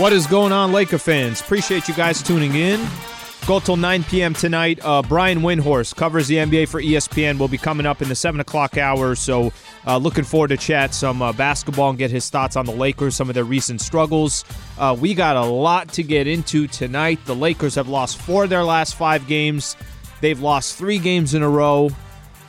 What is going on, Laker fans? Appreciate you guys tuning in. Go till 9 p.m. tonight. Uh, Brian Windhorst covers the NBA for ESPN. Will be coming up in the 7 o'clock hour. So, uh, looking forward to chat some uh, basketball and get his thoughts on the Lakers, some of their recent struggles. Uh, we got a lot to get into tonight. The Lakers have lost four of their last five games, they've lost three games in a row.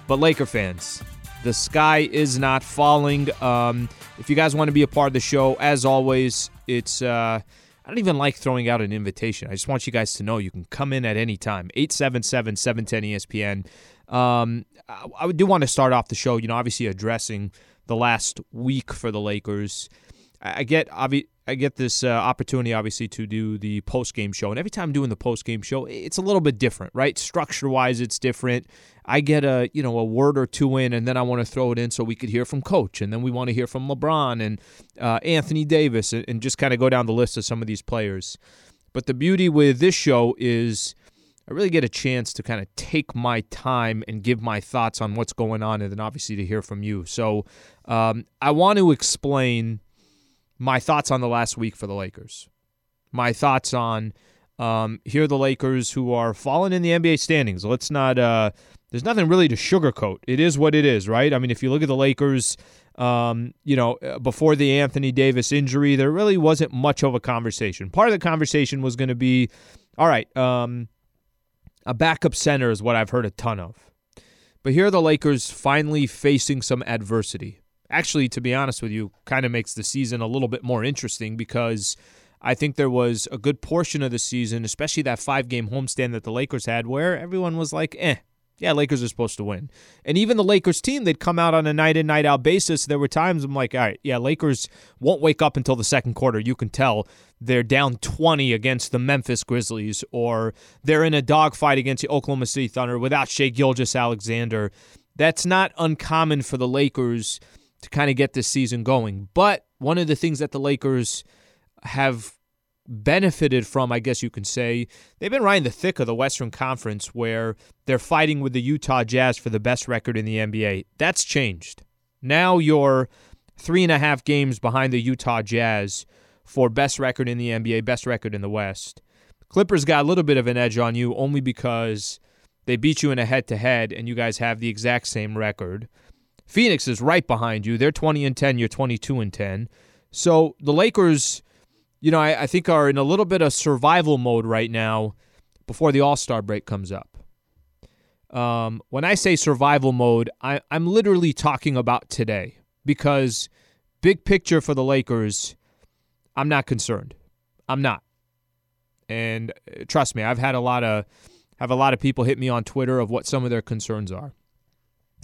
But, Laker fans, the sky is not falling. Um, if you guys want to be a part of the show, as always, it's. Uh, I don't even like throwing out an invitation. I just want you guys to know you can come in at any time. 877 710 ESPN. Um, I, I do want to start off the show, you know, obviously addressing the last week for the Lakers. I, I get obvi- I get this uh, opportunity, obviously, to do the post game show, and every time I'm doing the post game show, it's a little bit different, right? Structure wise, it's different. I get a you know a word or two in, and then I want to throw it in so we could hear from Coach, and then we want to hear from LeBron and uh, Anthony Davis, and, and just kind of go down the list of some of these players. But the beauty with this show is. I really get a chance to kind of take my time and give my thoughts on what's going on, and then obviously to hear from you. So, um, I want to explain my thoughts on the last week for the Lakers. My thoughts on um, here are the Lakers who are falling in the NBA standings. Let's not. Uh, there's nothing really to sugarcoat. It is what it is, right? I mean, if you look at the Lakers, um, you know, uh, before the Anthony Davis injury, there really wasn't much of a conversation. Part of the conversation was going to be, all right, um, a backup center is what I've heard a ton of. But here are the Lakers finally facing some adversity actually, to be honest with you, kind of makes the season a little bit more interesting because I think there was a good portion of the season, especially that five game homestand that the Lakers had, where everyone was like, eh, yeah, Lakers are supposed to win. And even the Lakers team, they'd come out on a night in, night out basis. There were times I'm like, all right, yeah, Lakers won't wake up until the second quarter. You can tell they're down 20 against the Memphis Grizzlies, or they're in a dogfight against the Oklahoma City Thunder without Shai Gilgeous-Alexander. That's not uncommon for the Lakers to kind of get this season going. But one of the things that the Lakers have benefited from, I guess you can say, they've been right in the thick of the Western Conference where they're fighting with the Utah Jazz for the best record in the NBA. That's changed. Now you're three and a half games behind the Utah Jazz for best record in the NBA, best record in the West. Clippers got a little bit of an edge on you only because they beat you in a head to head and you guys have the exact same record. Phoenix is right behind you. They're 20 and 10. You're 22 and 10. So the Lakers, you know, I, I think are in a little bit of survival mode right now before the All Star break comes up. Um, when I say survival mode, I, I'm literally talking about today because big picture for the Lakers, I'm not concerned. I'm not. And uh, trust me, I've had a lot of have a lot of people hit me on Twitter of what some of their concerns are.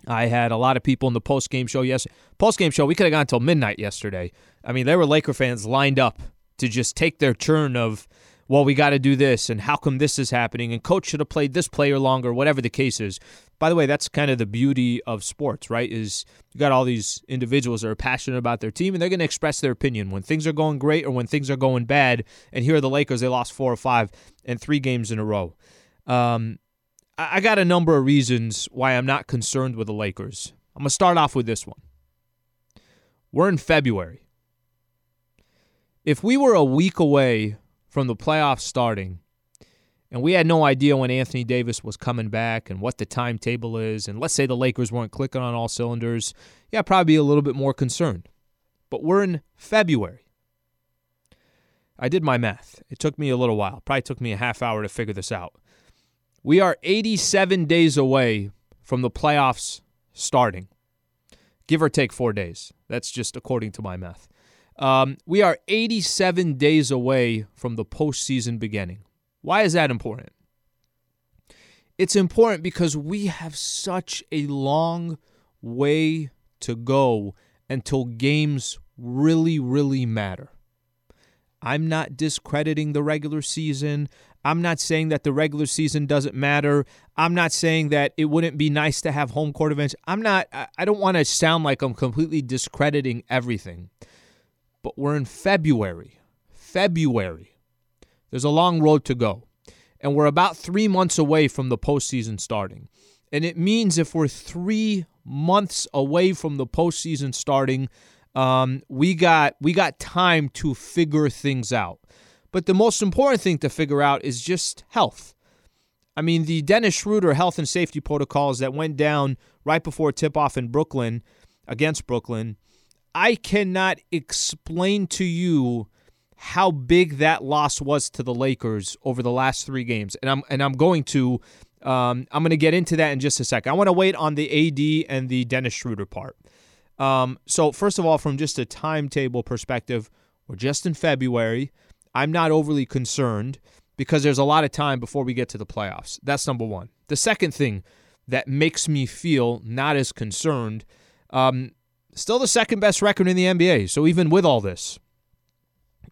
I had a lot of people in the post game show. Yes, post game show. We could have gone until midnight yesterday. I mean, there were Laker fans lined up to just take their turn of, well, we got to do this, and how come this is happening, and coach should have played this player longer, whatever the case is. By the way, that's kind of the beauty of sports, right? Is you got all these individuals that are passionate about their team, and they're going to express their opinion when things are going great or when things are going bad. And here are the Lakers; they lost four or five and three games in a row. Um, I got a number of reasons why I'm not concerned with the Lakers. I'm going to start off with this one. We're in February. If we were a week away from the playoffs starting, and we had no idea when Anthony Davis was coming back and what the timetable is, and let's say the Lakers weren't clicking on all cylinders, yeah, I'd probably be a little bit more concerned. But we're in February. I did my math. It took me a little while. Probably took me a half hour to figure this out. We are 87 days away from the playoffs starting, give or take four days. That's just according to my math. Um, we are 87 days away from the postseason beginning. Why is that important? It's important because we have such a long way to go until games really, really matter. I'm not discrediting the regular season. I'm not saying that the regular season doesn't matter. I'm not saying that it wouldn't be nice to have home court events. I'm not, I don't want to sound like I'm completely discrediting everything. But we're in February. February. There's a long road to go. And we're about three months away from the postseason starting. And it means if we're three months away from the postseason starting, Um, we got we got time to figure things out. But the most important thing to figure out is just health. I mean, the Dennis Schroeder health and safety protocols that went down right before tip off in Brooklyn against Brooklyn, I cannot explain to you how big that loss was to the Lakers over the last three games. And I'm and I'm going to um, I'm going to get into that in just a second. I want to wait on the AD and the Dennis Schroeder part. Um, so first of all, from just a timetable perspective, we're just in February. I'm not overly concerned because there's a lot of time before we get to the playoffs. That's number one. The second thing that makes me feel not as concerned, um, still the second best record in the NBA. So even with all this,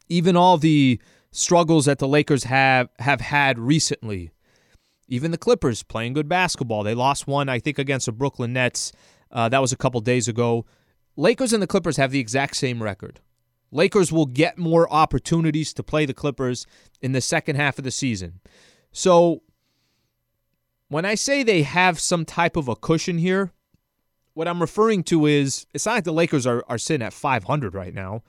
even all the struggles that the Lakers have have had recently, even the Clippers playing good basketball. They lost one, I think, against the Brooklyn Nets. Uh, that was a couple days ago. Lakers and the Clippers have the exact same record. Lakers will get more opportunities to play the Clippers in the second half of the season. So when I say they have some type of a cushion here, what I'm referring to is it's not like the Lakers are, are sitting at 500 right now.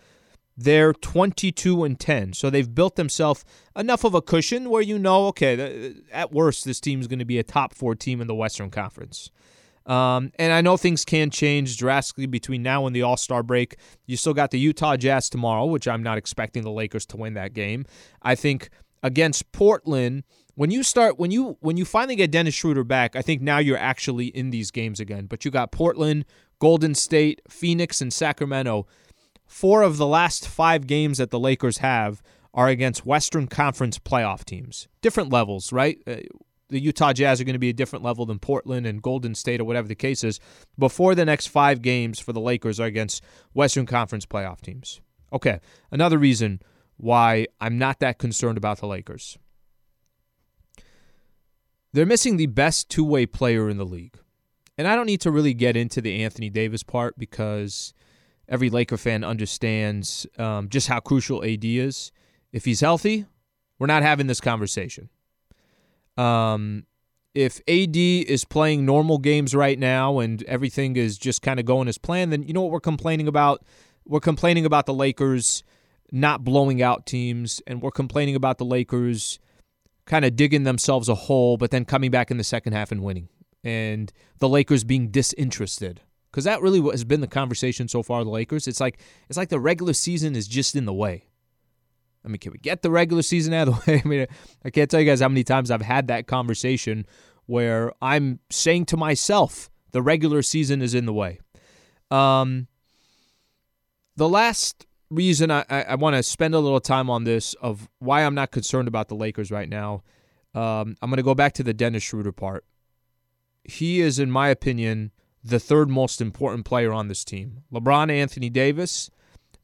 They're 22 and 10. So they've built themselves enough of a cushion where you know, okay, at worst, this team's going to be a top four team in the Western Conference. Um, and I know things can change drastically between now and the All Star break. You still got the Utah Jazz tomorrow, which I'm not expecting the Lakers to win that game. I think against Portland, when you start when you when you finally get Dennis Schroeder back, I think now you're actually in these games again. But you got Portland, Golden State, Phoenix, and Sacramento. Four of the last five games that the Lakers have are against Western Conference playoff teams. Different levels, right? Uh, the Utah Jazz are going to be a different level than Portland and Golden State or whatever the case is before the next five games for the Lakers are against Western Conference playoff teams. Okay, another reason why I'm not that concerned about the Lakers. They're missing the best two way player in the league. And I don't need to really get into the Anthony Davis part because every Laker fan understands um, just how crucial AD is. If he's healthy, we're not having this conversation. Um, if AD is playing normal games right now and everything is just kind of going as planned, then you know what we're complaining about? We're complaining about the Lakers not blowing out teams, and we're complaining about the Lakers kind of digging themselves a hole, but then coming back in the second half and winning, and the Lakers being disinterested. Because that really has been the conversation so far. The Lakers, it's like it's like the regular season is just in the way. I mean, can we get the regular season out of the way? I mean, I can't tell you guys how many times I've had that conversation where I'm saying to myself, the regular season is in the way. Um, the last reason I, I, I want to spend a little time on this of why I'm not concerned about the Lakers right now, um, I'm going to go back to the Dennis Schroeder part. He is, in my opinion, the third most important player on this team. LeBron Anthony Davis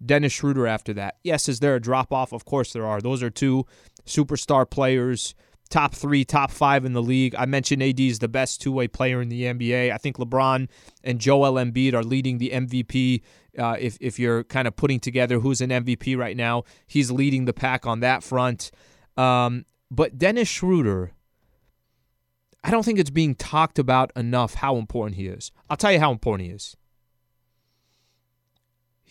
Dennis Schroeder after that. Yes, is there a drop off? Of course there are. Those are two superstar players, top three, top five in the league. I mentioned AD is the best two way player in the NBA. I think LeBron and Joel Embiid are leading the MVP. Uh, if if you're kind of putting together who's an MVP right now, he's leading the pack on that front. Um, but Dennis Schroeder, I don't think it's being talked about enough how important he is. I'll tell you how important he is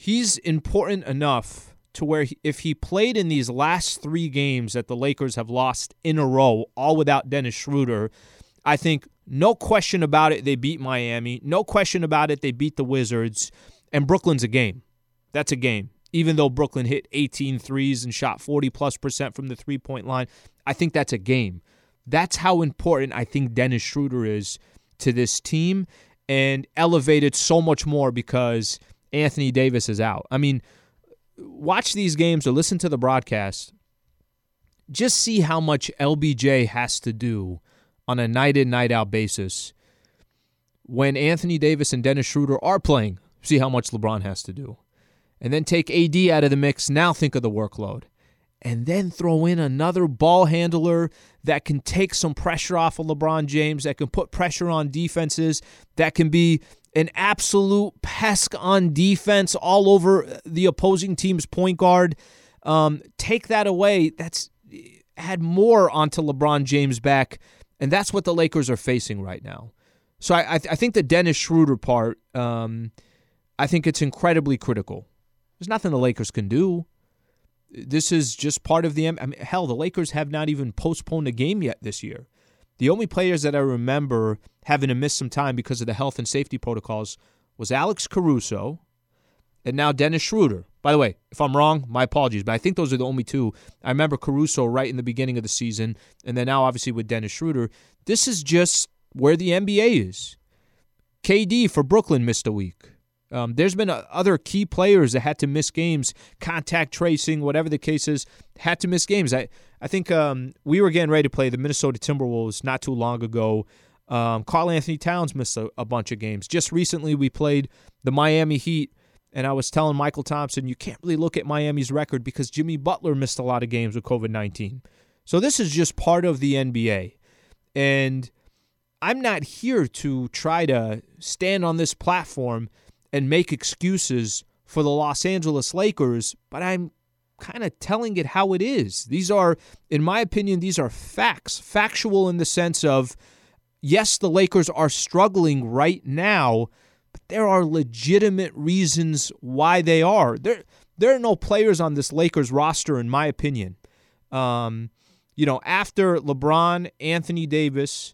he's important enough to where he, if he played in these last three games that the Lakers have lost in a row, all without Dennis Schroeder, I think no question about it, they beat Miami. No question about it, they beat the Wizards. And Brooklyn's a game. That's a game. Even though Brooklyn hit 18 threes and shot 40 plus percent from the three point line, I think that's a game. That's how important I think Dennis Schroeder is to this team and elevated so much more because Anthony Davis is out. I mean, watch these games or listen to the broadcast. Just see how much LBJ has to do on a night in, night out basis when Anthony Davis and Dennis Schroeder are playing. See how much LeBron has to do. And then take AD out of the mix. Now think of the workload. And then throw in another ball handler that can take some pressure off of LeBron James, that can put pressure on defenses, that can be an absolute pest on defense all over the opposing team's point guard. Um, take that away. That's had more onto LeBron James back, and that's what the Lakers are facing right now. So I, I, th- I think the Dennis Schroeder part, um, I think it's incredibly critical. There's nothing the Lakers can do. This is just part of the. I mean, hell, the Lakers have not even postponed a game yet this year. The only players that I remember having to miss some time because of the health and safety protocols was Alex Caruso and now Dennis Schroeder. By the way, if I'm wrong, my apologies, but I think those are the only two. I remember Caruso right in the beginning of the season, and then now obviously with Dennis Schroeder. This is just where the NBA is. KD for Brooklyn missed a week. Um, there's been uh, other key players that had to miss games, contact tracing, whatever the case is, had to miss games. I I think um, we were getting ready to play the Minnesota Timberwolves not too long ago. Um, Karl-Anthony Towns missed a, a bunch of games. Just recently, we played the Miami Heat, and I was telling Michael Thompson, you can't really look at Miami's record because Jimmy Butler missed a lot of games with COVID 19. So this is just part of the NBA. And I'm not here to try to stand on this platform and make excuses for the Los Angeles Lakers, but I'm kind of telling it how it is. These are, in my opinion, these are facts, factual in the sense of yes, the Lakers are struggling right now, but there are legitimate reasons why they are. There, there are no players on this Lakers roster, in my opinion. Um, you know, after LeBron, Anthony Davis,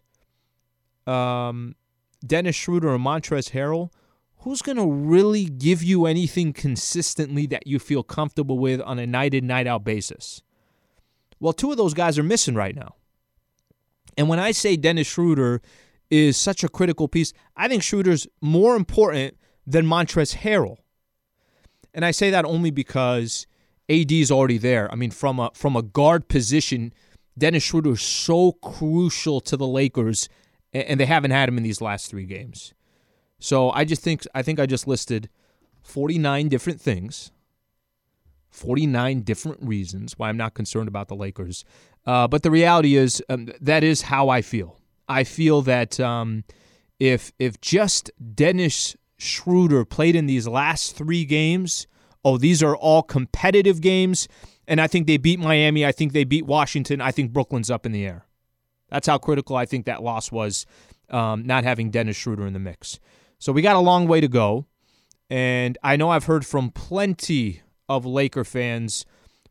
um, Dennis Schroeder, and Montrezl Harrell, who's going to really give you anything consistently that you feel comfortable with on a night in, night out basis? Well, two of those guys are missing right now. And when I say Dennis Schroeder is such a critical piece, I think Schroeder's more important than Montrezl Harrell. And I say that only because AD is already there. I mean, from a from a guard position, Dennis Schroeder is so crucial to the Lakers, and they haven't had him in these last three games. So I just think I think I just listed 49 different things, 49 different reasons why I'm not concerned about the Lakers. Uh, but the reality is um, that is how I feel. I feel that um, if if just Dennis Schroeder played in these last three games, oh, these are all competitive games, and I think they beat Miami. I think they beat Washington. I think Brooklyn's up in the air. That's how critical I think that loss was, um, not having Dennis Schroeder in the mix. So we got a long way to go. And I know I've heard from plenty of Laker fans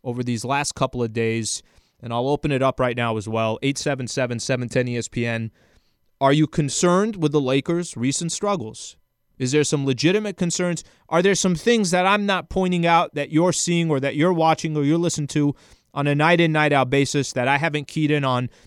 over these last couple of days, and I'll open it up right now as well 877 710 ESPN. Are you concerned with the Lakers' recent struggles? Is there some legitimate concerns? Are there some things that I'm not pointing out that you're seeing or that you're watching or you're listening to on a night in, night out basis that I haven't keyed in on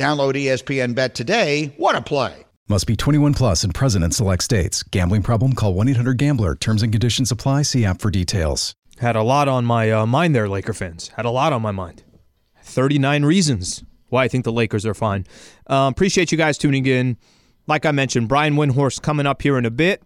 Download ESPN Bet today. What a play! Must be 21 plus and present in select states. Gambling problem? Call 1 800 GAMBLER. Terms and conditions apply. See app for details. Had a lot on my uh, mind there, Laker fans. Had a lot on my mind. 39 reasons why I think the Lakers are fine. Um, appreciate you guys tuning in. Like I mentioned, Brian Windhorst coming up here in a bit.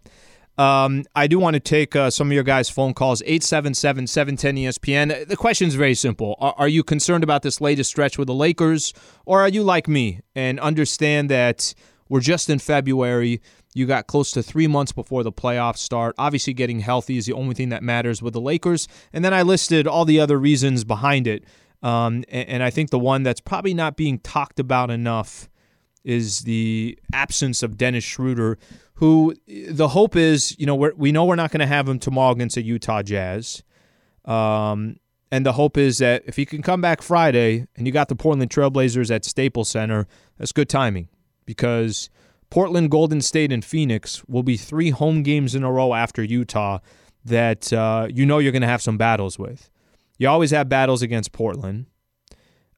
Um, I do want to take uh, some of your guys' phone calls, 877 710 ESPN. The question is very simple. Are, are, you concerned about this latest stretch with the Lakers, or are you like me and understand that we're just in February? You got close to three months before the playoffs start. Obviously, getting healthy is the only thing that matters with the Lakers. And then I listed all the other reasons behind it. Um, and, and I think the one that's probably not being talked about enough is the absence of Dennis Schroeder, who the hope is, you know, we're, we know we're not going to have him tomorrow against the Utah Jazz. Um, and the hope is that if he can come back Friday and you got the Portland Trailblazers at Staples Center, that's good timing because Portland, Golden State, and Phoenix will be three home games in a row after Utah that uh, you know you're going to have some battles with. You always have battles against Portland.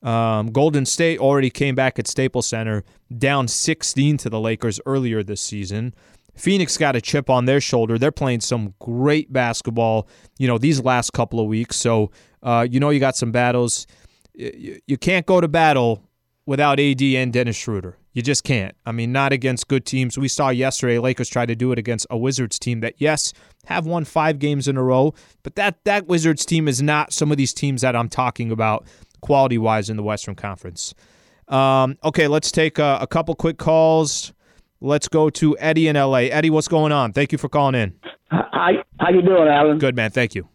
Um, Golden State already came back at Staples Center down 16 to the Lakers earlier this season. Phoenix got a chip on their shoulder. They're playing some great basketball, you know, these last couple of weeks. So, uh, you know, you got some battles. You, you can't go to battle without AD and Dennis Schroeder. You just can't. I mean, not against good teams. We saw yesterday Lakers try to do it against a Wizards team that, yes, have won five games in a row, but that that Wizards team is not some of these teams that I'm talking about quality wise in the Western Conference. Um, okay, let's take a, a couple quick calls. Let's go to Eddie in LA. Eddie, what's going on? Thank you for calling in. How how you doing, Alan? Good man, thank you.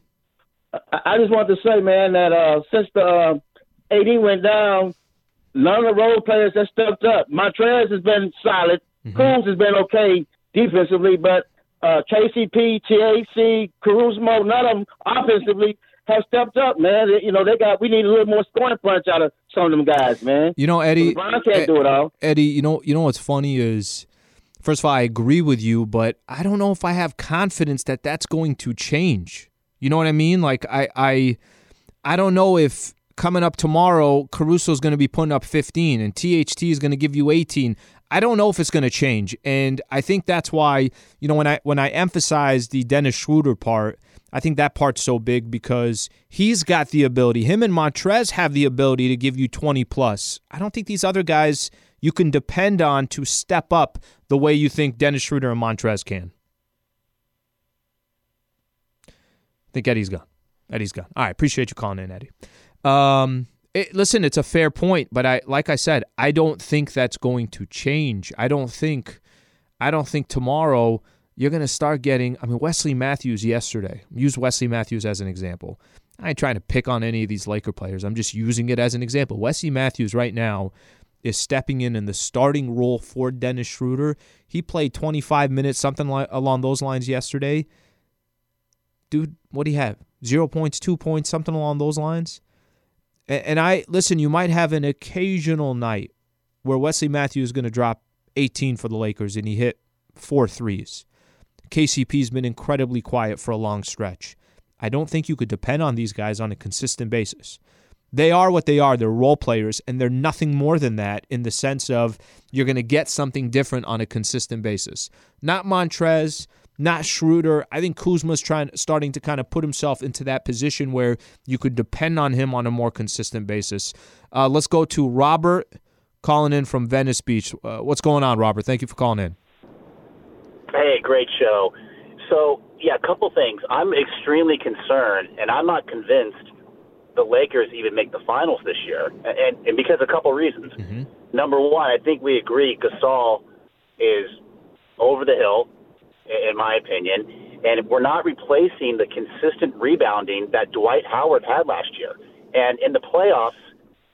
I just want to say, man, that uh, since the uh, AD went down, none of the role players have stepped up. Montrez has been solid. mm hmm has been okay defensively, but uh, KCP, TAC, Caruso, none of them offensively have stepped up, man. You know, they got we need a little more scoring punch out of some of them guys, man. You know, Eddie, LeBron can't do it all. Eddie, you know, you know what's funny is first of all, I agree with you, but I don't know if I have confidence that that's going to change. You know what I mean? Like I I I don't know if coming up tomorrow Caruso is going to be putting up 15 and THT is going to give you 18. I don't know if it's going to change, and I think that's why you know when I when I emphasize the Dennis Schroeder part, I think that part's so big because he's got the ability. Him and Montrez have the ability to give you 20 plus. I don't think these other guys you can depend on to step up the way you think Dennis Schroeder and Montrez can. I think Eddie's gone. Eddie's gone. All right, appreciate you calling in, Eddie. Um, it, listen, it's a fair point, but I, like I said, I don't think that's going to change. I don't think, I don't think tomorrow you're going to start getting. I mean, Wesley Matthews yesterday. Use Wesley Matthews as an example. I ain't trying to pick on any of these Laker players. I'm just using it as an example. Wesley Matthews right now is stepping in in the starting role for Dennis Schroeder. He played 25 minutes, something like along those lines yesterday dude, what do you have? Zero points, two points, something along those lines. And, I listen. You might have an occasional night where Wesley Matthews is going to drop 18 for the Lakers and he hit four threes. KCP's been incredibly quiet for a long stretch. I don't think you could depend on these guys on a consistent basis. They are what they are. They're role players, and they're nothing more than that in the sense of you're going to get something different on a consistent basis. Not Montrez, not Schroeder. I think Kuzma's trying starting to kind of put himself into that position where you could depend on him on a more consistent basis. Uh, let's go to Robert calling in from Venice Beach. Uh, what's going on, Robert? Thank you for calling in. Hey, great show. So, yeah, a couple things. I'm extremely concerned, and I'm not convinced the Lakers even make the finals this year, and, and because a couple reasons. Mm-hmm. Number one, I think we agree Gasol is over the hill in my opinion. And we're not replacing the consistent rebounding that Dwight Howard had last year. And in the playoffs,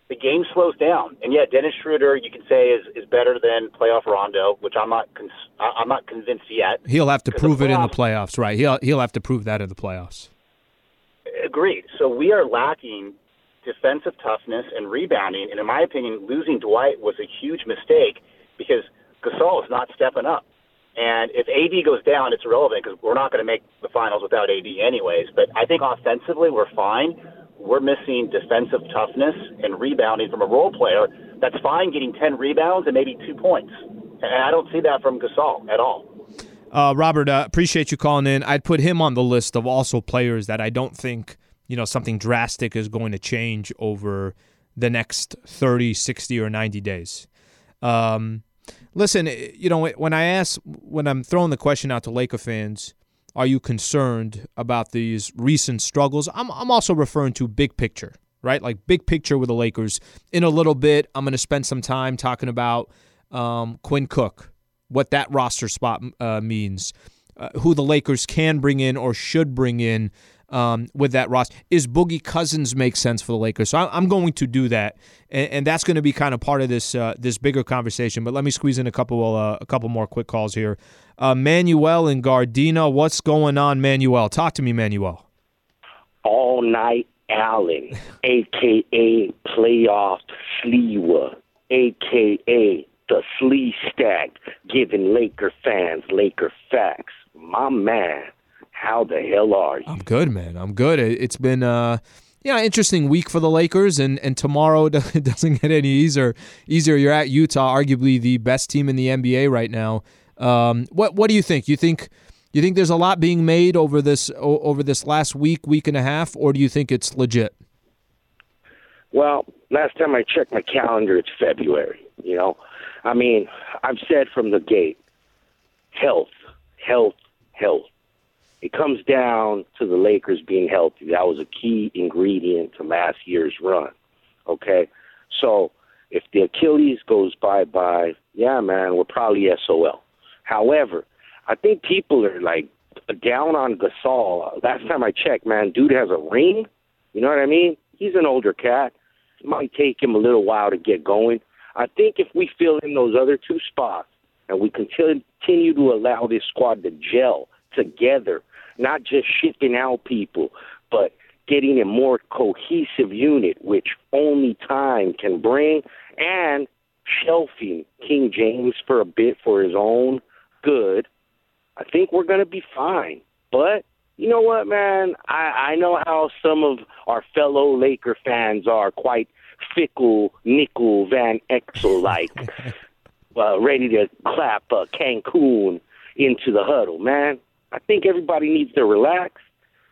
the game slows down. And yet, Dennis Schroeder, you can say, is, is better than playoff Rondo, which I'm not cons- I'm not convinced yet. He'll have to prove it in the playoffs, right? He'll he'll have to prove that in the playoffs. Agreed. So we are lacking defensive toughness and rebounding. And in my opinion, losing Dwight was a huge mistake because Gasol is not stepping up. And if AD goes down, it's irrelevant because we're not going to make the finals without AD anyways. But I think offensively, we're fine. We're missing defensive toughness and rebounding from a role player. That's fine getting 10 rebounds and maybe two points. And I don't see that from Gasol at all. Uh, Robert, uh, appreciate you calling in. I'd put him on the list of also players that I don't think, you know, something drastic is going to change over the next 30, 60, or 90 days. Um, Listen, eh, you know, when I ask, when I'm throwing the question out to Laker fans, are you concerned about these recent struggles? I'm, I'm also referring to big picture, right? Like big picture with the Lakers. In a little bit, I'm going to spend some time talking about um, Quinn Cook, what that roster spot uh, means, uh, who the Lakers can bring in or should bring in um, with that roster. Is Boogie Cousins make sense for the Lakers? So I'm going to do that, and, and that's going to be kind of part of this uh, this bigger conversation. But let me squeeze in a couple uh, a couple more quick calls here. Uh, Manuel and Gardena, what's going on, Manuel? Talk to me, Manuel. All night Allen, aka playoff Sleewa, aka the Slee Stack, giving Laker fans Laker facts. My man, how the hell are you? I'm good, man. I'm good. It's been uh yeah, interesting week for the Lakers, and and tomorrow it doesn't get any easier. Easier. You're at Utah, arguably the best team in the NBA right now. Um, what what do you think? You think you think there's a lot being made over this over this last week, week and a half, or do you think it's legit? Well, last time I checked my calendar, it's February. You know, I mean, I've said from the gate, health, health, health. It comes down to the Lakers being healthy. That was a key ingredient to last year's run. Okay, so if the Achilles goes bye bye, yeah, man, we're probably SOL. However, I think people are like down on Gasol. Last time I checked, man, dude has a ring. You know what I mean? He's an older cat. It might take him a little while to get going. I think if we fill in those other two spots and we continue to allow this squad to gel together, not just shipping out people, but getting a more cohesive unit, which only time can bring, and shelving King James for a bit for his own good, I think we're going to be fine. But you know what, man? I, I know how some of our fellow Laker fans are quite fickle, nickel Van Exel like, uh, ready to clap uh, Cancun into the huddle, man. I think everybody needs to relax.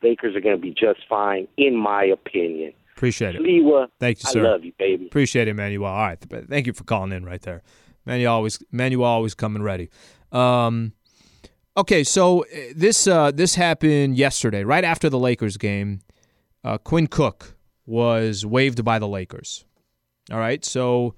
Lakers are going to be just fine, in my opinion. Appreciate it. Sliwa, Thank you, sir. I love you, baby. Appreciate it, Manuel. All right, thank you for calling in right there. Manuel always, Manuel always coming ready. Um, okay, so uh, this uh, this happened yesterday, right after the Lakers game. Uh, Quinn Cook was waived by the Lakers. All right, so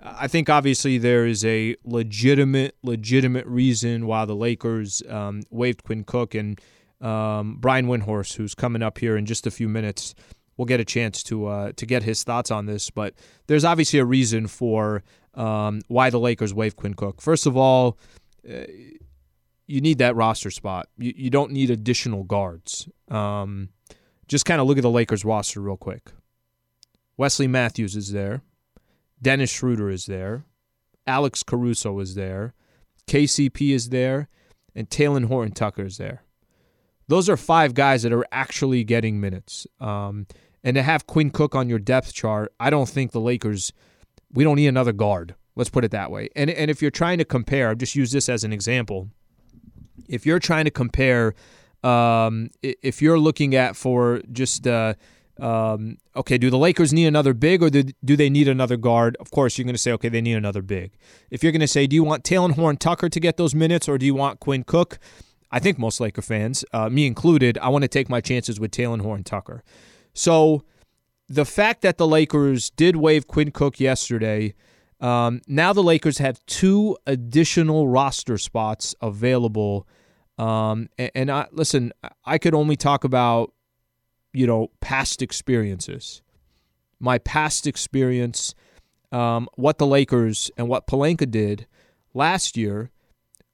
I think obviously there is a legitimate, legitimate reason why the Lakers um, waived Quinn Cook and um, Brian Windhorst, who's coming up here in just a few minutes. We'll get a chance to uh, to get his thoughts on this, but there's obviously a reason for um, why the Lakers waived Quinn Cook. First of all, uh, you need that roster spot. You, you don't need additional guards. Um, just kind of look at the Lakers roster real quick. Wesley Matthews is there. Dennis Schroeder is there. Alex Caruso is there. KCP is there. And Talen Horton Tucker is there. Those are five guys that are actually getting minutes. Um, and to have Quinn Cook on your depth chart, I don't think the Lakers, we don't need another guard. Let's put it that way. And, and if you're trying to compare, I'll just use this as an example. If you're trying to compare, um, if you're looking at for just uh, um, okay, do the Lakers need another big or do, they need another guard? Of course, you're going to say, okay, they need another big. If you're going to say, do you want Talen Horton Tucker to get those minutes or do you want Quinn Cook? I think most Laker fans, uh, me included, I want to take my chances with Talen Horton Tucker. So the fact that the Lakers did waive Quinn Cook yesterday, um, now the Lakers have two additional roster spots available. Um, and, and I, listen, I could only talk about you know, past experiences. My past experience, um, what the Lakers and what Pelinka did last year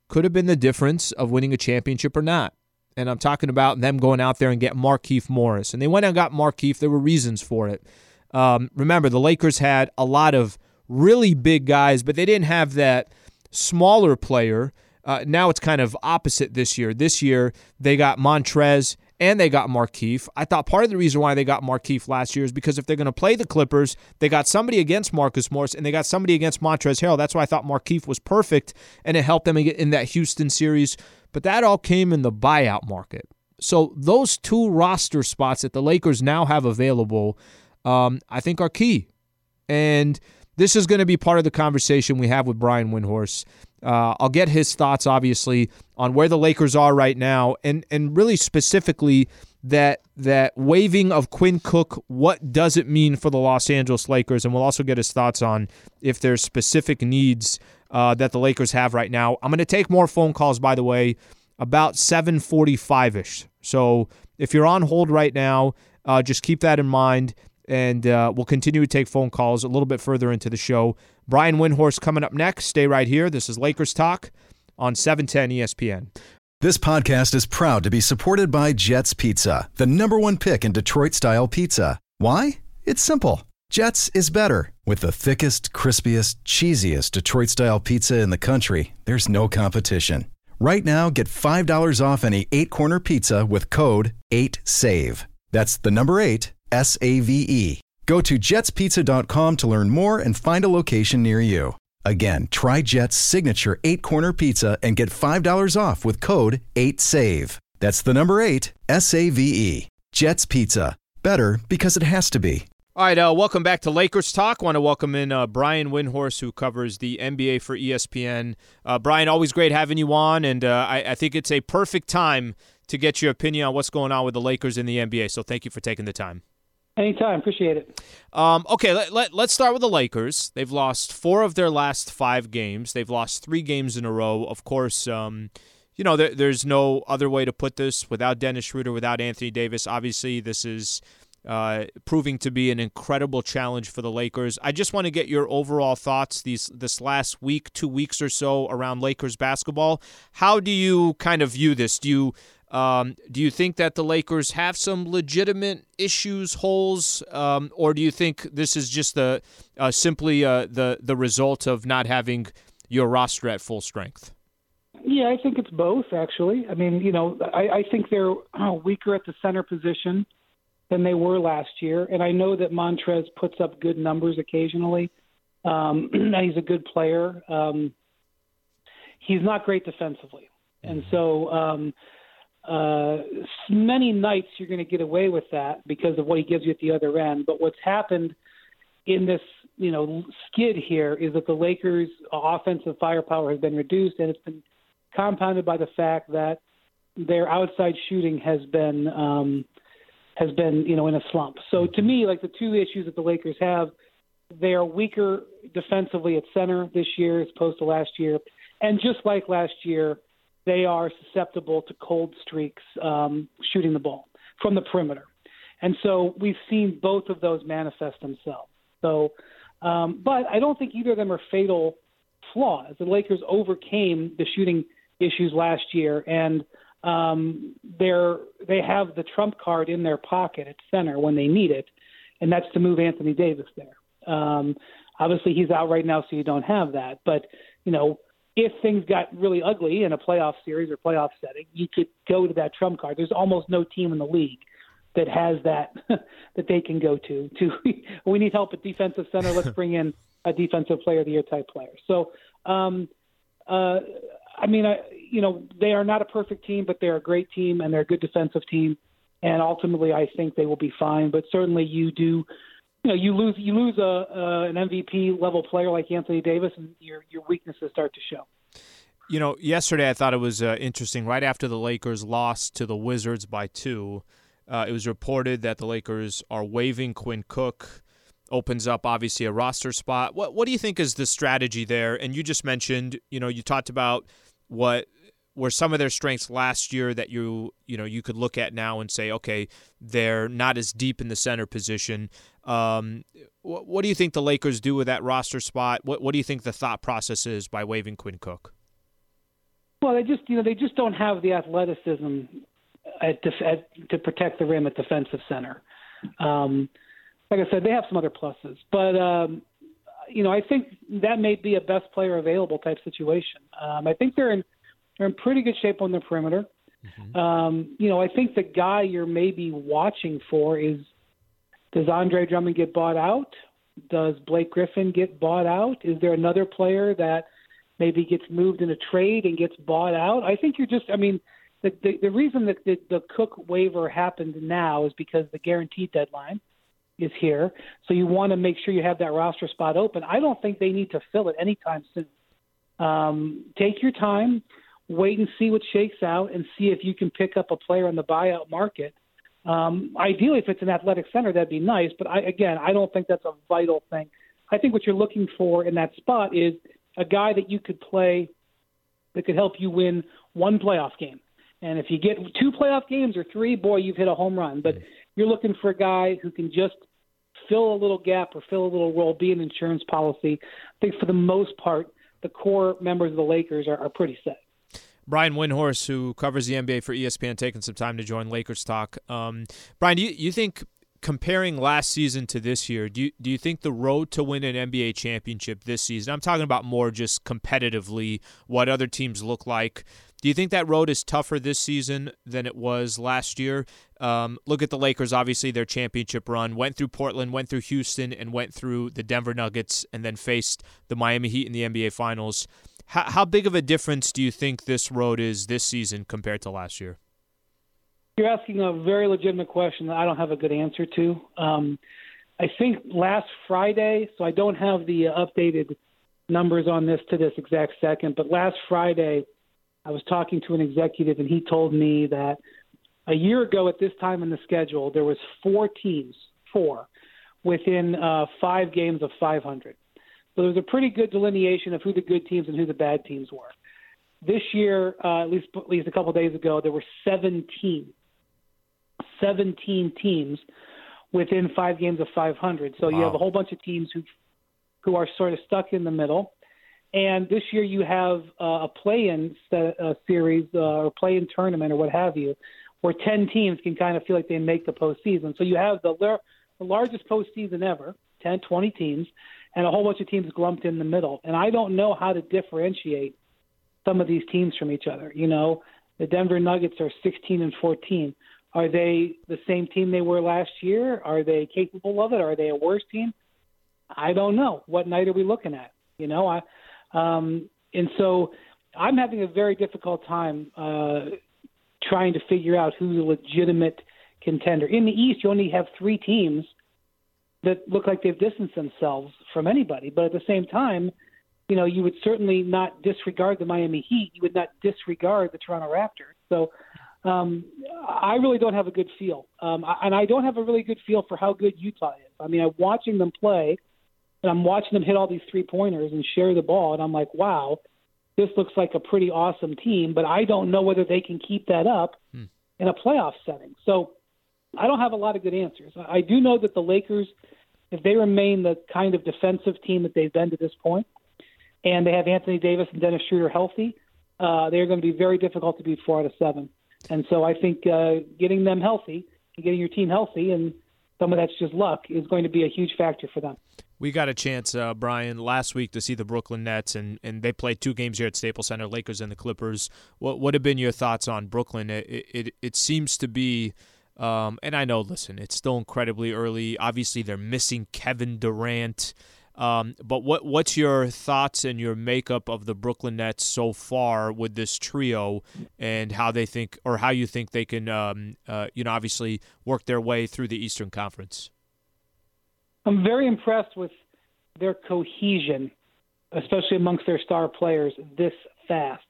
could have been the difference of winning a championship or not. And I'm talking about them going out there and get Markieff Morris. And they went and got Markieff. There were reasons for it. Um, remember, the Lakers had a lot of really big guys, but they didn't have that smaller player. Uh, now it's kind of opposite this year. This year, they got Montrez and they got Markieff. I thought part of the reason why they got Markieff last year is because if they're going to play the Clippers, they got somebody against Marcus Morris and they got somebody against Montrezl Harrell. That's why I thought Markieff was perfect and it helped them in that Houston series. But that all came in the buyout market. So those two roster spots that the Lakers now have available, um, I think are key. And this is going to be part of the conversation we have with Brian Windhorst. Uh, I'll get his thoughts, obviously, on where the Lakers are right now, and and really specifically that that waiving of Quinn Cook. What does it mean for the Los Angeles Lakers? And we'll also get his thoughts on if there's specific needs uh, that the Lakers have right now. I'm going to take more phone calls, by the way, about 7:45 ish. So if you're on hold right now, uh, just keep that in mind and uh, we'll continue to take phone calls a little bit further into the show. Brian Windhorst coming up next. Stay right here. This is Lakers Talk on 710 ESPN. This podcast is proud to be supported by Jets Pizza, the number one pick in Detroit style pizza. Why? It's simple. Jets is better. With the thickest, crispiest, cheesiest Detroit style pizza in the country, there's no competition. Right now, get $5 off any eight corner pizza with code 8SAVE. That's the number eight S A V E. Go to jetspizza.com to learn more and find a location near you. Again, try Jet's signature eight corner pizza and get $5 off with code 8SAVE. That's the number eight, S A V E. Jet's Pizza. Better because it has to be. All right, uh, welcome back to Lakers Talk. Want to welcome in uh, Brian Windhorst, who covers the NBA for ESPN. Uh, Brian, always great having you on, and uh, I, I, think it's a perfect time to get your opinion on what's going on with the Lakers in the NBA. So thank you for taking the time. Anytime, appreciate it. Um, okay, let, let, let's start with the Lakers. They've lost four of their last five games. They've lost three games in a row. Of course, um, you know there, there's no other way to put this without Dennis Schroeder, without Anthony Davis. Obviously, this is uh, proving to be an incredible challenge for the Lakers. I just want to get your overall thoughts these this last week, two weeks or so around Lakers basketball. How do you kind of view this? Do you um, do you think that the Lakers have some legitimate issues, holes, um, or do you think this is just the uh, simply uh, the the result of not having your roster at full strength? Yeah, I think it's both. Actually, I mean, you know, I, I think they're uh, weaker at the center position than they were last year, and I know that Montrez puts up good numbers occasionally. Um, he's a good player. Um, he's not great defensively, and mm-hmm. so. Um, uh, many nights you're going to get away with that because of what he gives you at the other end. But what's happened in this, you know, skid here is that the Lakers' offensive firepower has been reduced, and it's been compounded by the fact that their outside shooting has been um, has been, you know, in a slump. So to me, like the two issues that the Lakers have, they are weaker defensively at center this year as opposed to last year, and just like last year they are susceptible to cold streaks um, shooting the ball from the perimeter. And so we've seen both of those manifest themselves. So, um, but I don't think either of them are fatal flaws. The Lakers overcame the shooting issues last year, and um, they're they have the trump card in their pocket at center when they need it, and that's to move Anthony Davis there. Um, obviously, he's out right now, so you don't have that. But you know, if things got really ugly in a playoff series or playoff setting, you could go to that trump card. There's almost no team in the league that has that that they can go to. To we need help at defensive center. Let's bring in a defensive player of the year type player. So, um, uh, I mean, I, you know, they are not a perfect team, but they're a great team and they're a good defensive team. And ultimately, I think they will be fine. But certainly, you do you know you lose you lose a, a an MVP level player like Anthony Davis, and your your weaknesses start to show. You know, yesterday I thought it was uh, interesting. Right after the Lakers lost to the Wizards by two, uh, it was reported that the Lakers are waiving Quinn Cook. Opens up obviously a roster spot. What what do you think is the strategy there? And you just mentioned, you know, you talked about what were some of their strengths last year that you you know you could look at now and say, okay, they're not as deep in the center position. Um, what, what do you think the Lakers do with that roster spot? What what do you think the thought process is by waiving Quinn Cook? Well, they just you know they just don't have the athleticism at, def- at to protect the rim at defensive center. Um, like I said, they have some other pluses, but um, you know I think that may be a best player available type situation. Um, I think they're in they're in pretty good shape on the perimeter. Mm-hmm. Um, you know, I think the guy you're maybe watching for is does Andre Drummond get bought out? Does Blake Griffin get bought out? Is there another player that maybe gets moved in a trade and gets bought out? I think you're just, I mean, the, the, the reason that the, the Cook waiver happened now is because the guaranteed deadline is here. So you want to make sure you have that roster spot open. I don't think they need to fill it anytime soon. Um, take your time wait and see what shakes out and see if you can pick up a player on the buyout market. Um, ideally, if it's an athletic center, that'd be nice. But I, again, I don't think that's a vital thing. I think what you're looking for in that spot is a guy that you could play that could help you win one playoff game. And if you get two playoff games or three, boy, you've hit a home run. But you're looking for a guy who can just fill a little gap or fill a little role, be an insurance policy. I think for the most part, the core members of the Lakers are, are pretty set. Brian Windhorst, who covers the NBA for ESPN, taking some time to join Lakers talk. Um, Brian, do you, you think comparing last season to this year, do you, do you think the road to win an NBA championship this season? I'm talking about more just competitively, what other teams look like. Do you think that road is tougher this season than it was last year? Um, look at the Lakers, obviously, their championship run went through Portland, went through Houston, and went through the Denver Nuggets, and then faced the Miami Heat in the NBA Finals. How, how big of a difference do you think this road is this season compared to last year? You're asking a very legitimate question that I don't have a good answer to. Um, I think last Friday, so I don't have the uh, updated numbers on this to this exact second, but last Friday, I was talking to an executive and he told me that a year ago at this time in the schedule, there was four teams, four, within uh, five games of 500. So there was a pretty good delineation of who the good teams and who the bad teams were. This year, uh, at least at least a couple days ago, there were 17, 17 teams within five games of 500. So wow. you have a whole bunch of teams who who are sort of stuck in the middle. And this year you have uh, a play-in set, uh, series uh, or play-in tournament or what have you, where 10 teams can kind of feel like they make the postseason. So you have the, the largest postseason ever, 10, 20 teams, and a whole bunch of teams glumped in the middle. And I don't know how to differentiate some of these teams from each other. You know, the Denver Nuggets are 16 and 14. Are they the same team they were last year? Are they capable of it? Are they a worse team? I don't know. What night are we looking at? You know, I um, and so I'm having a very difficult time uh, trying to figure out who's a legitimate contender. In the East, you only have three teams that look like they've distanced themselves from anybody, but at the same time, you know, you would certainly not disregard the Miami Heat. You would not disregard the Toronto Raptors. So um, I really don't have a good feel, um, and I don't have a really good feel for how good Utah is. I mean, I'm watching them play, and I'm watching them hit all these three pointers and share the ball, and I'm like, wow, this looks like a pretty awesome team. But I don't know whether they can keep that up hmm. in a playoff setting. So I don't have a lot of good answers. I do know that the Lakers, if they remain the kind of defensive team that they've been to this point, and they have Anthony Davis and Dennis Schroeder healthy, uh, they're going to be very difficult to beat four out of seven. And so I think uh, getting them healthy getting your team healthy, and some of that's just luck, is going to be a huge factor for them. We got a chance, uh, Brian, last week to see the Brooklyn Nets, and, and they played two games here at Staples Center, Lakers and the Clippers. What what have been your thoughts on Brooklyn? It it, it seems to be, um, and I know, listen, it's still incredibly early. Obviously, they're missing Kevin Durant. Um, but what what's your thoughts and your makeup of the Brooklyn Nets so far with this trio, and how they think or how you think they can, um, uh, you know, obviously work their way through the Eastern Conference? I'm very impressed with their cohesion, especially amongst their star players, this fast.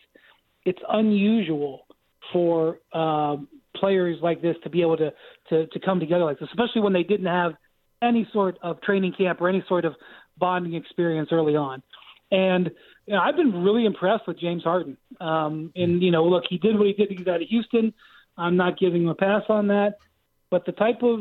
It's unusual for um, players like this to be able to, to to come together like this, especially when they didn't have any sort of training camp or any sort of bonding experience early on. And you know, I've been really impressed with James Harden. Um, and you know, look, he did what he did to get out of Houston. I'm not giving him a pass on that. But the type of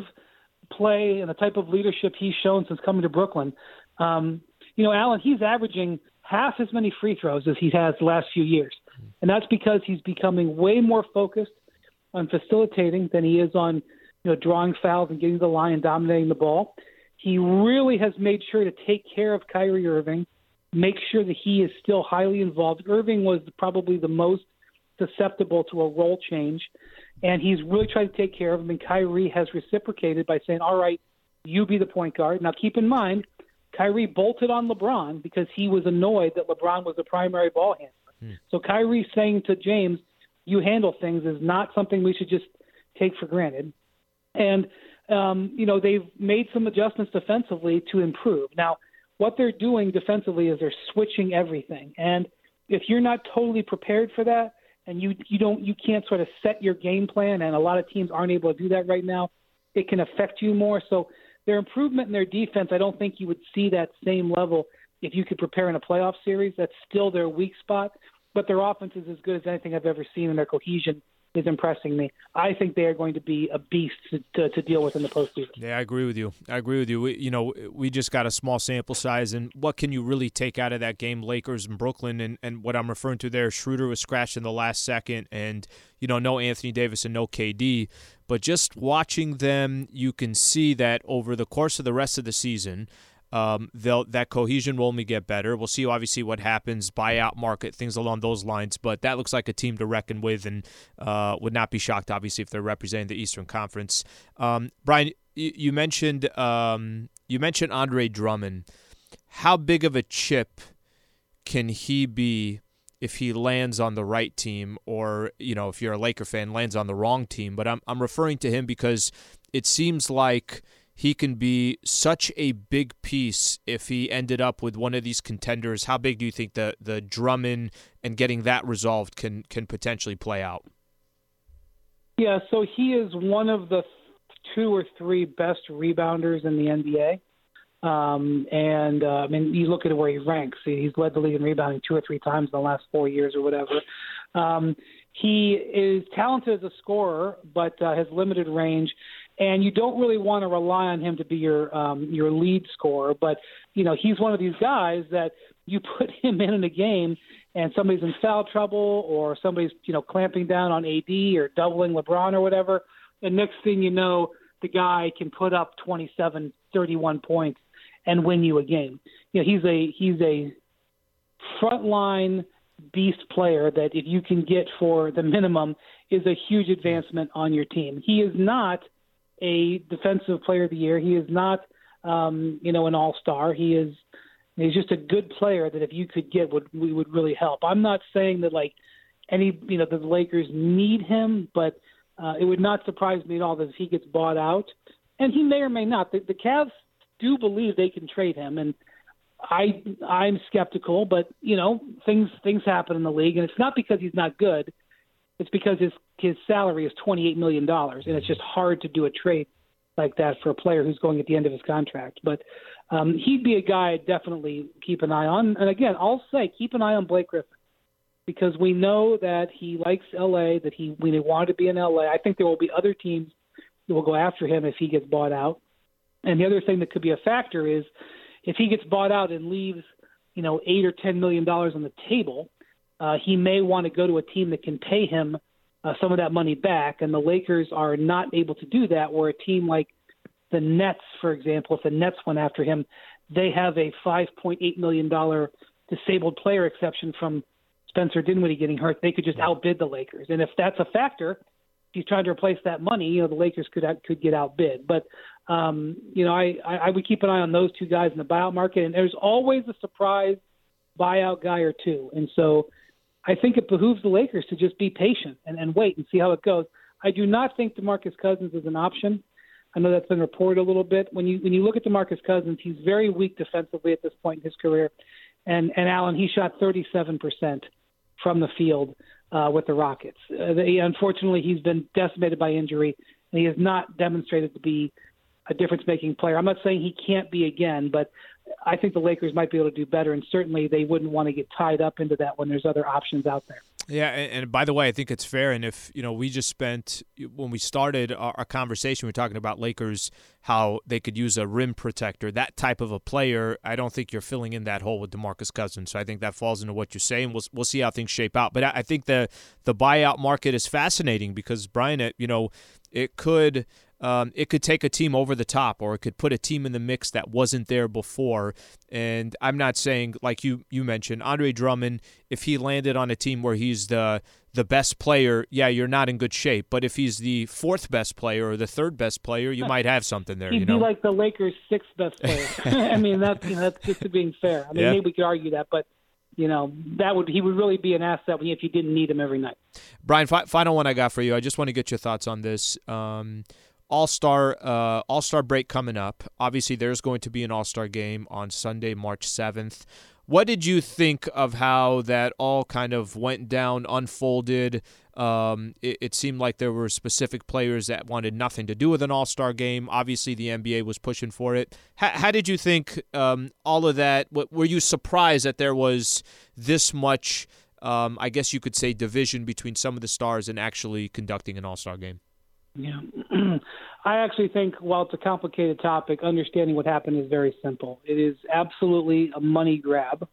play and the type of leadership he's shown since coming to Brooklyn, um, you know, Alan, he's averaging half as many free throws as he has the last few years, and that's because he's becoming way more focused on facilitating than he is on, you know, drawing fouls and getting the line and dominating the ball. He really has made sure to take care of Kyrie Irving, make sure that he is still highly involved. Irving was probably the most susceptible to a role change, and he's really tried to take care of him. And Kyrie has reciprocated by saying, "All right, you be the point guard." Now, keep in mind, Kyrie bolted on LeBron because he was annoyed that LeBron was the primary ball handler. Hmm. So Kyrie saying to James, "You handle things," is not something we should just take for granted. And um, you know, they've made some adjustments defensively to improve. Now, what they're doing defensively is they're switching everything. And if you're not totally prepared for that and you you don't you can't sort of set your game plan and a lot of teams aren't able to do that right now, it can affect you more. So their improvement in their defense, I don't think you would see that same level if you could prepare in a playoff series. That's still their weak spot, but their offense is as good as anything I've ever seen in their cohesion is impressing me. I think they are going to be a beast to, to, to, deal with in the postseason. Yeah, I agree with you. I agree with you. We, you know, we just got a small sample size, and what can you really take out of that game, Lakers and Brooklyn? And, and what I'm referring to there, Schroeder was scratched in the last second, and you know, no Anthony Davis and no KD. But just watching them, you can see that over the course of the rest of the season um, they'll that cohesion will only get better. We'll see obviously what happens, buyout market, things along those lines. But that looks like a team to reckon with, and uh, would not be shocked obviously if they're representing the Eastern Conference. Um, Brian, you, you mentioned um, you mentioned Andre Drummond. How big of a chip can he be if he lands on the right team, or you know if you're a Laker fan lands on the wrong team? But I'm I'm referring to him because it seems like he can be such a big piece if he ended up with one of these contenders? How big do you think the the Drummond and getting that resolved can can potentially play out? Yeah, so he is one of the two or three best rebounders in the NBA. Um, and uh, I mean, you look at where he ranks. He's led the league in rebounding two or three times in the last four years or whatever. Um, he is talented as a scorer, but uh, has limited range. And you don't really want to rely on him to be your um, your lead scorer, but you know he's one of these guys that you put him in in a game, and somebody's in foul trouble, or somebody's you know clamping down on AD or doubling LeBron or whatever. And next thing you know, the guy can put up 27, 31 points and win you a game. You know, he's a he's a frontline beast player that if you can get for the minimum is a huge advancement on your team. He is not a defensive player of the year. He is not um, you know an all-star. He is he's just a good player that if you could get would we would really help. I'm not saying that like any you know the Lakers need him, but uh, it would not surprise me at all that if he gets bought out, and he may or may not. The, the Cavs do believe they can trade him, and I I'm skeptical, but you know things things happen in the league, and it's not because he's not good. It's because his his salary is twenty eight million dollars, and it's just hard to do a trade like that for a player who's going at the end of his contract. But um, he'd be a guy I'd definitely keep an eye on. And again, I'll say keep an eye on Blake Griffin because we know that he likes LA, that he he wanted to be in LA. I think there will be other teams that will go after him if he gets bought out. And the other thing that could be a factor is if he gets bought out and leaves, you know, eight or ten million dollars on the table, uh, he may want to go to a team that can pay him uh, some of that money back. And the Lakers are not able to do that. Where a team like the Nets, for example, if the Nets went after him, they have a five point eight million dollar disabled player exception from Spencer Dinwiddie getting hurt. They could just outbid the Lakers. And if that's a factor, he's trying to replace that money, you know, the Lakers could could get outbid. But um, you know, I, I I would keep an eye on those two guys in the buyout market, and there's always a surprise buyout guy or two, and so I think it behooves the Lakers to just be patient and, and wait and see how it goes. I do not think DeMarcus Cousins is an option. I know that's been reported a little bit. When you when you look at DeMarcus Cousins, he's very weak defensively at this point in his career, and and Allen, he shot 37 percent from the field uh, with the Rockets. Uh, they, unfortunately, he's been decimated by injury, and he has not demonstrated to be a difference making player. I'm not saying he can't be again, but I think the Lakers might be able to do better, and certainly they wouldn't want to get tied up into that when there's other options out there. Yeah, and, and, by the way, I think it's fair. And if you know, we just spent when we started our, our, conversation, we were talking about Lakers, how they could use a rim protector, that type of a player. I don't think you're filling in that hole with Demarcus Cousins. So I think that falls into what you're saying. We'll we'll see how things shape out. But I, I think the the buyout market is fascinating because Brian, it, you know, it could um, it could take a team over the top or it could put a team in the mix that wasn't there before. And I'm not saying, like you, you mentioned, Andre Drummond, if he landed on a team where he's the the best player, yeah, you're not in good shape. But if he's the fourth best player or the third best player, you might have something there. He'd you know? be like the Lakers' sixth best player. I mean, that's you know, that's just being fair. I mean, yeah. maybe we could argue that, but you know that would he would really be an asset if you didn't need him every night. Brian, fi- final one I got for you. I just want to get your thoughts on this. Um, all Star uh, All Star break coming up. Obviously, there's going to be an All Star game on Sunday, March seventh. What did you think of how that all kind of went down, unfolded? Um, it, it, seemed like there were specific players that wanted nothing to do with an All Star game. Obviously, the NBA was pushing for it. How, how did you think um, all of that? What, were you surprised that there was this much? Um, I guess you could say division between some of the stars and actually conducting an All Star game. Yeah. I actually think while it's a complicated topic, understanding what happened is very simple. It is absolutely a money grab.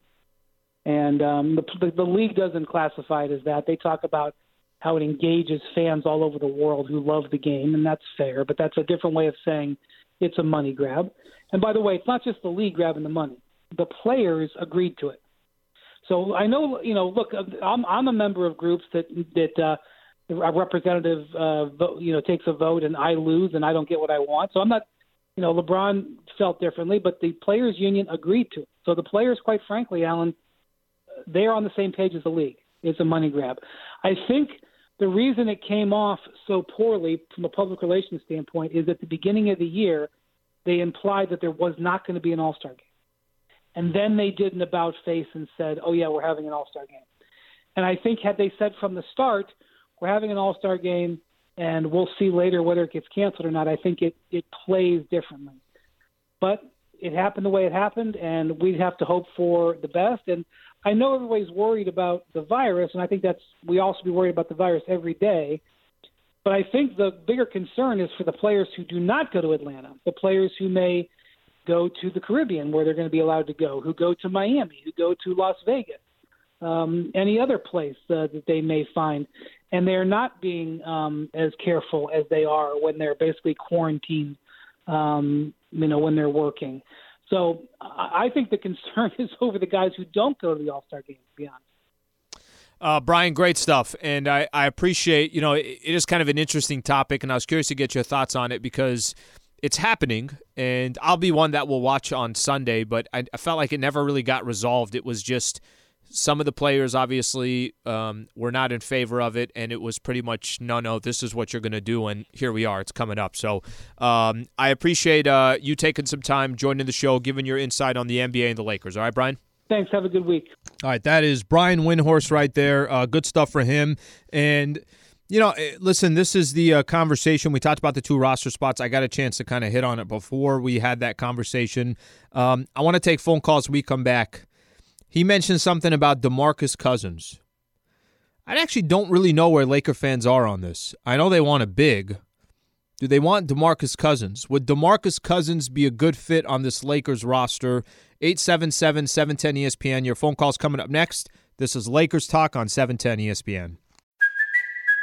And um, the, the, league doesn't classify it as that. They talk about how it engages fans all over the world who love the game, and that's fair, but that's a different way of saying it's a money grab. And by the way, it's not just the league grabbing the money, the players agreed to it. So I know, you know, look, I'm, I'm a member of groups that, that, uh, a representative, uh, vote, you know, takes a vote and I lose and I don't get what I want. So I'm not, you know, LeBron felt differently, but the players' union agreed to it. So the players, quite frankly, Alan, they're on the same page as the league. It's a money grab. I think the reason it came off so poorly from a public relations standpoint is at the beginning of the year, they implied that there was not going to be an All Star game. And then they did an about face and said, oh, yeah, we're having an All Star game. And I think, had they said from the start, we're having an All Star game and we'll see later whether it gets canceled or not, I think it, it plays differently. But it happened the way it happened, and we'd have to hope for the best. And I know everybody's worried about the virus, and I think that's we also be worried about the virus every day. But I think the bigger concern is for the players who do not go to Atlanta, the players who may go to the Caribbean where they're going to be allowed to go, who go to Miami, who go to Las Vegas, um, any other place uh, that they may find, and they're not being um, as careful as they are when they're basically quarantined, um, you know, when they're working. So I think the concern is over the guys who don't go to the All Star game. To be honest. Uh, Brian, great stuff, and I, I appreciate. You know, it, it is kind of an interesting topic, and I was curious to get your thoughts on it because it's happening, and I'll be one that will watch on Sunday. But I, I felt like it never really got resolved. It was just some of the players obviously um, were not in favor of it, and it was pretty much no, no, this is what you're going to do, and here we are. It's coming up. So um, I appreciate uh, you taking some time, joining the show, giving your insight on the NBA and the Lakers. All right, Brian. Thanks. Have a good week. All right, that is Brian Windhorst right there. Uh, good stuff for him, and. You know, eh, listen, this is the uh, conversation. We talked about the two roster spots. I got a chance to kind of hit on it before we had that conversation. Um, I want to take phone calls we come back. He mentioned something about DeMarcus Cousins. I actually don't really know where Laker fans are on this. I know they want a big. Do they want DeMarcus Cousins? Would DeMarcus Cousins be a good fit on this Lakers roster? 877 710 ESPN. Your phone call's coming up next. This is Lakers Talk on 710 ESPN.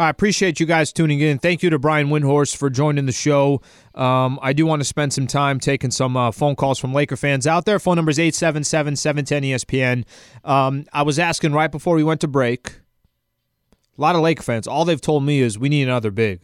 I appreciate you guys tuning in. Thank you to Brian Windhorst for joining the show. Um, I do want to spend some time taking some uh, phone calls from Laker fans out there. Phone number is 877 710 ESPN. Um, I was asking right before we went to break. A lot of Laker fans, all they've told me is we need another big.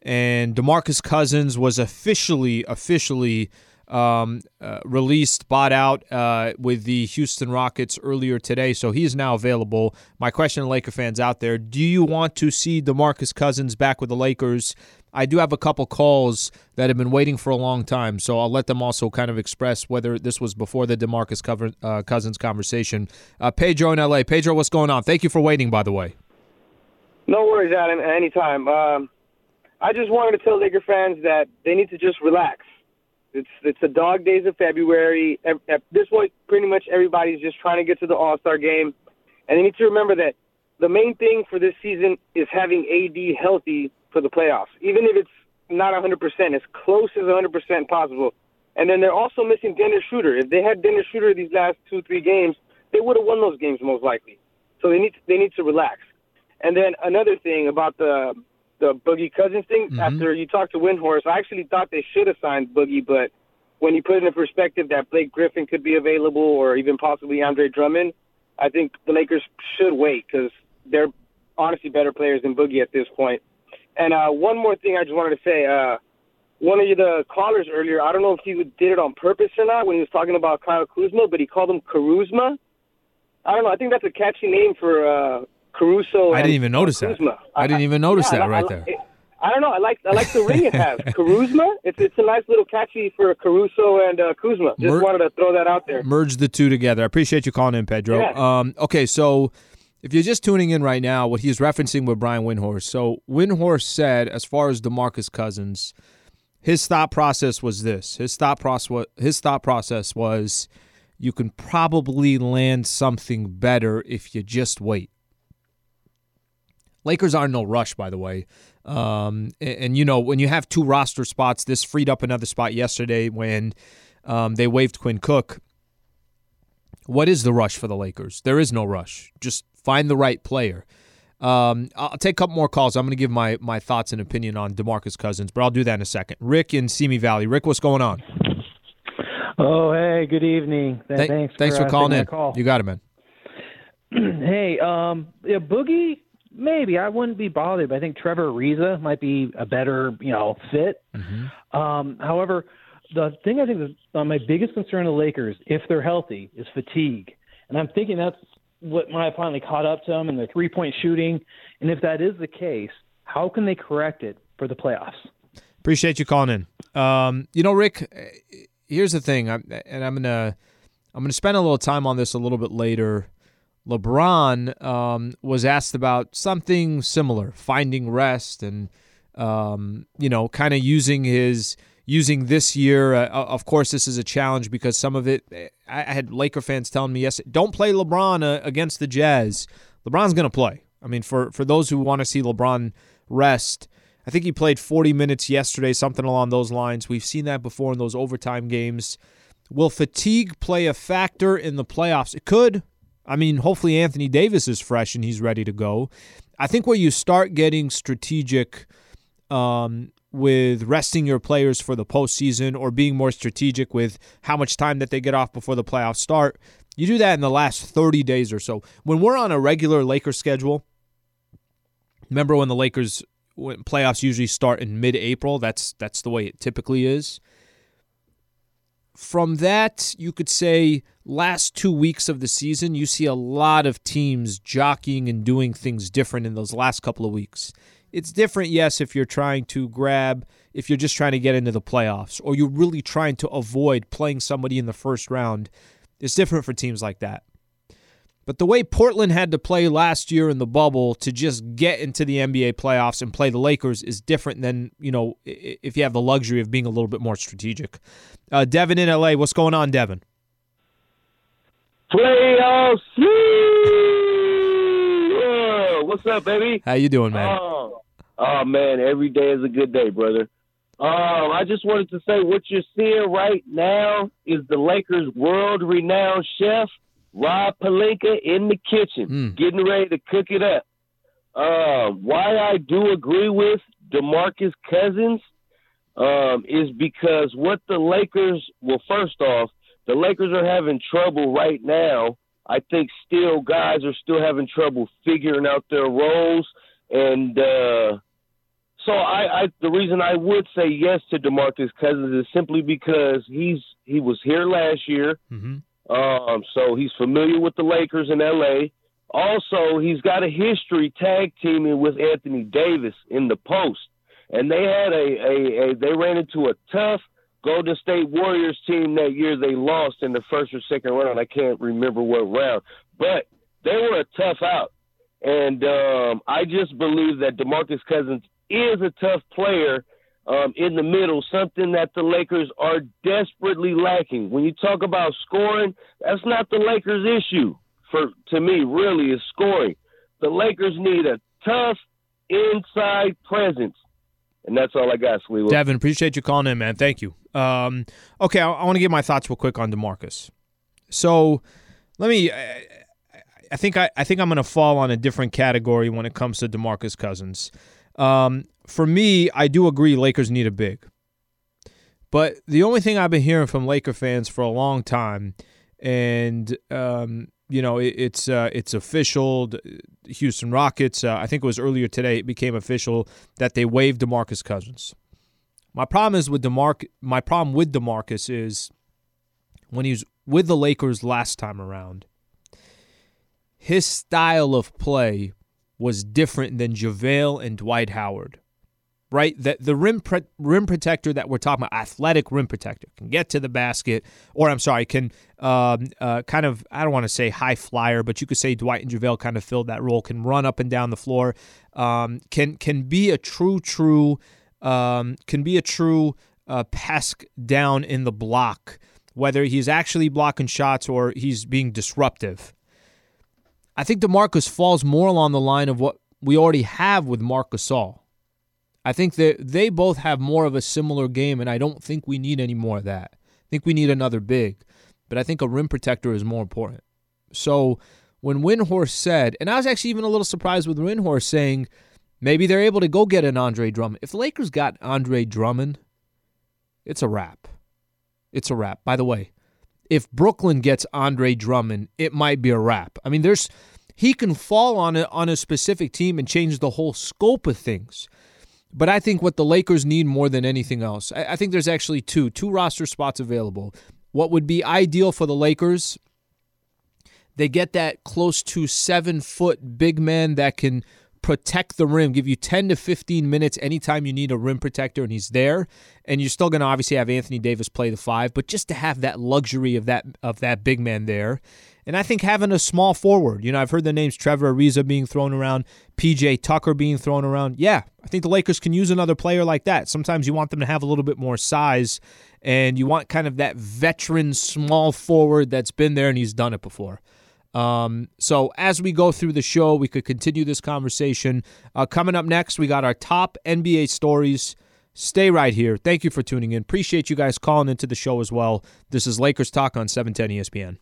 And DeMarcus Cousins was officially, officially um, uh, released, bought out uh, with the Houston Rockets earlier today, so he is now available. My question to Laker fans out there: Do you want to see DeMarcus Cousins back with the Lakers? I do have a couple calls that have been waiting for a long time, so I'll let them also kind of express whether this was before the DeMarcus cover, uh, Cousins conversation. Uh, Pedro in LA. Pedro, what's going on? Thank you for waiting, by the way. No worries, Adam. Anytime. Um, I just wanted to tell Laker fans that they need to just relax. It's it's the dog days of February. At, at this point, pretty much everybody's just trying to get to the All Star game, and they need to remember that the main thing for this season is having AD healthy for the playoffs, even if it's not 100%, as close as 100% possible. And then they're also missing Dennis Schroeder. If they had Dennis Schroeder these last two three games, they would have won those games most likely. So they need to, they need to relax. And then another thing about the the Boogie Cousins thing. Mm-hmm. After you talked to Windhorst, I actually thought they should have signed Boogie, but when you put it in perspective that Blake Griffin could be available or even possibly Andre Drummond, I think the Lakers should wait because they're honestly better players than Boogie at this point. And uh, one more thing I just wanted to say. Uh, one of the callers earlier, I don't know if he did it on purpose or not when he was talking about Kyle Kuzma, but he called him Karuzma. I don't know. I think that's a catchy name for uh, Caruso. I didn't even notice that. I, I didn't even notice yeah, that I, right I, there. I don't know. I like I like the ring it has. Kuzma. It's it's a nice little catchy for Caruso and uh, Kuzma. Just Mer- wanted to throw that out there. Merge the two together. I appreciate you calling in, Pedro. Yeah. Um, okay, so if you're just tuning in right now, what he's referencing with Brian Windhorst. So Windhorst said, as far as Demarcus Cousins, his thought process was this. His thought process. His thought process was, you can probably land something better if you just wait. Lakers are no rush, by the way. Um, and, and, you know, when you have two roster spots, this freed up another spot yesterday when um, they waived Quinn Cook. What is the rush for the Lakers? There is no rush. Just find the right player. Um, I'll take a couple more calls. I'm going to give my my thoughts and opinion on Demarcus Cousins, but I'll do that in a second. Rick in Simi Valley. Rick, what's going on? Oh, hey, good evening. Th- Th- thanks, thanks for, uh, calling in. Call. You got it, man. hey, um, yeah, Boogie, maybe I wouldn't be bothered, but I think Trevor Ariza might be a better, you know, fit. Um, however, the thing I think is uh, my biggest concern of the Lakers, if they're healthy, is fatigue, and I'm thinking that's what might have finally caught up to them in the three point shooting. And if that is the case, how can they correct it for the playoffs? Appreciate you calling in. Um, you know, Rick, here's the thing, I'm, and I'm gonna I'm gonna spend a little time on this a little bit later. LeBron um, was asked about something similar, finding rest, and um, you know, kind of using his using this year. Uh, of course, this is a challenge because some of it. I I had Laker fans telling me, "Yes, don't play LeBron uh, against the Jazz." LeBron's going to play. I mean, for for those who want to see LeBron rest, I think he played 40 minutes yesterday, something along those lines. We've seen that before in those overtime games. Will fatigue play a factor in the playoffs? It could. I mean, hopefully Anthony Davis is fresh and he's ready to go. I think where you start getting strategic um, with resting your players for the postseason or being more strategic with how much time that they get off before the playoffs start, you do that in the last 30 days or so. When we're on a regular Lakers schedule, remember when the Lakers when playoffs usually start in mid-April? That's that's the way it typically is. From that, you could say last two weeks of the season, you see a lot of teams jockeying and doing things different in those last couple of weeks. It's different, yes, if you're trying to grab, if you're just trying to get into the playoffs, or you're really trying to avoid playing somebody in the first round. It's different for teams like that. But the way Portland had to play last year in the bubble to just get into the NBA playoffs and play the Lakers is different than, you know, if you have the luxury of being a little bit more strategic. Uh, Devin in LA, what's going on, Devin? Playoffs. What's up, baby? How you doing, man? Oh, oh, man, every day is a good day, brother. Um, I just wanted to say what you're seeing right now is the Lakers' world-renowned chef Rob Pelinka in the kitchen, getting ready to cook it up. Um, why I do agree with DeMarcus Cousins um, is because what the Lakers, well, first off, the Lakers are having trouble right now. I think still guys are still having trouble figuring out their roles, and uh, so I, I the reason I would say yes to DeMarcus Cousins is simply because he's he was here last year. Um, so he's familiar with the Lakers in LA. Also, he's got a history tag teaming with Anthony Davis in the post. And they had a, a, a they ran into a tough Golden State Warriors team that year. They lost in the first or second round. I can't remember what round. But they were a tough out. And um, I just believe that DeMarcus Cousins is a tough player um, in the middle, something that the Lakers are desperately lacking. When you talk about scoring, that's not the Lakers' issue. For to me, really, is scoring. The Lakers need a tough inside presence, and that's all I got, Sweet. Devin, appreciate you calling in, man. Thank you. Um, okay, I, I want to get my thoughts real quick on Demarcus. So, let me. I, I think I, I think I'm going to fall on a different category when it comes to Demarcus Cousins. Um, for me, I do agree Lakers need a big. But the only thing I've been hearing from Laker fans for a long time, and um, you know, it, it's uh, it's official. Houston Rockets. Uh, I think it was earlier today. It became official that they waived Demarcus Cousins. My problem is with Demarc. My problem with Demarcus is when he was with the Lakers last time around. His style of play was different than JaVale and Dwight Howard right? The the rim pre- rim protector that we're talking about, athletic rim protector, can get to the basket, or I'm sorry, can um, uh, kind of I don't want to say high flyer, but you could say Dwight and JaVale kind of filled that role. Can run up and down the floor, um, can can be a true true um, can be a true uh, pesk down in the block, whether he's actually blocking shots or he's being disruptive. I think DeMarcus falls more along the line of what we already have with Marc Gasol. I think that they both have more of a similar game, and I don't think we need any more of that. I think we need another big, but I think a rim protector is more important. So when Windhorst said, and I was actually even a little surprised with Windhorst saying maybe they're able to go get an Andre Drummond. If the Lakers got Andre Drummond, it's a wrap. It's a wrap. By the way, if Brooklyn gets Andre Drummond, it might be a wrap. I mean, there's he can fall on a, on a specific team and change the whole scope of things. But I think what the Lakers need more than anything else, I, I think there's actually two two roster spots available. What would be ideal for the Lakers? They get that close to seven foot big man that can protect the rim, give you 10 to 15 minutes anytime you need a rim protector, and he's there. And you're still going to obviously have Anthony Davis play the five, but just to have that luxury of that of that big man there. And I think having a small forward, you know, I've heard the names Trevor Ariza being thrown around, PJ Tucker being thrown around. Yeah, I think the Lakers can use another player like that. Sometimes you want them to have a little bit more size, and you want kind of that veteran small forward that's been there and he's done it before. Um, so as we go through the show, we could continue this conversation. Uh, coming up next, we got our top NBA stories. Stay right here. Thank you for tuning in. Appreciate you guys calling into the show as well. This is Lakers Talk on 710 ESPN.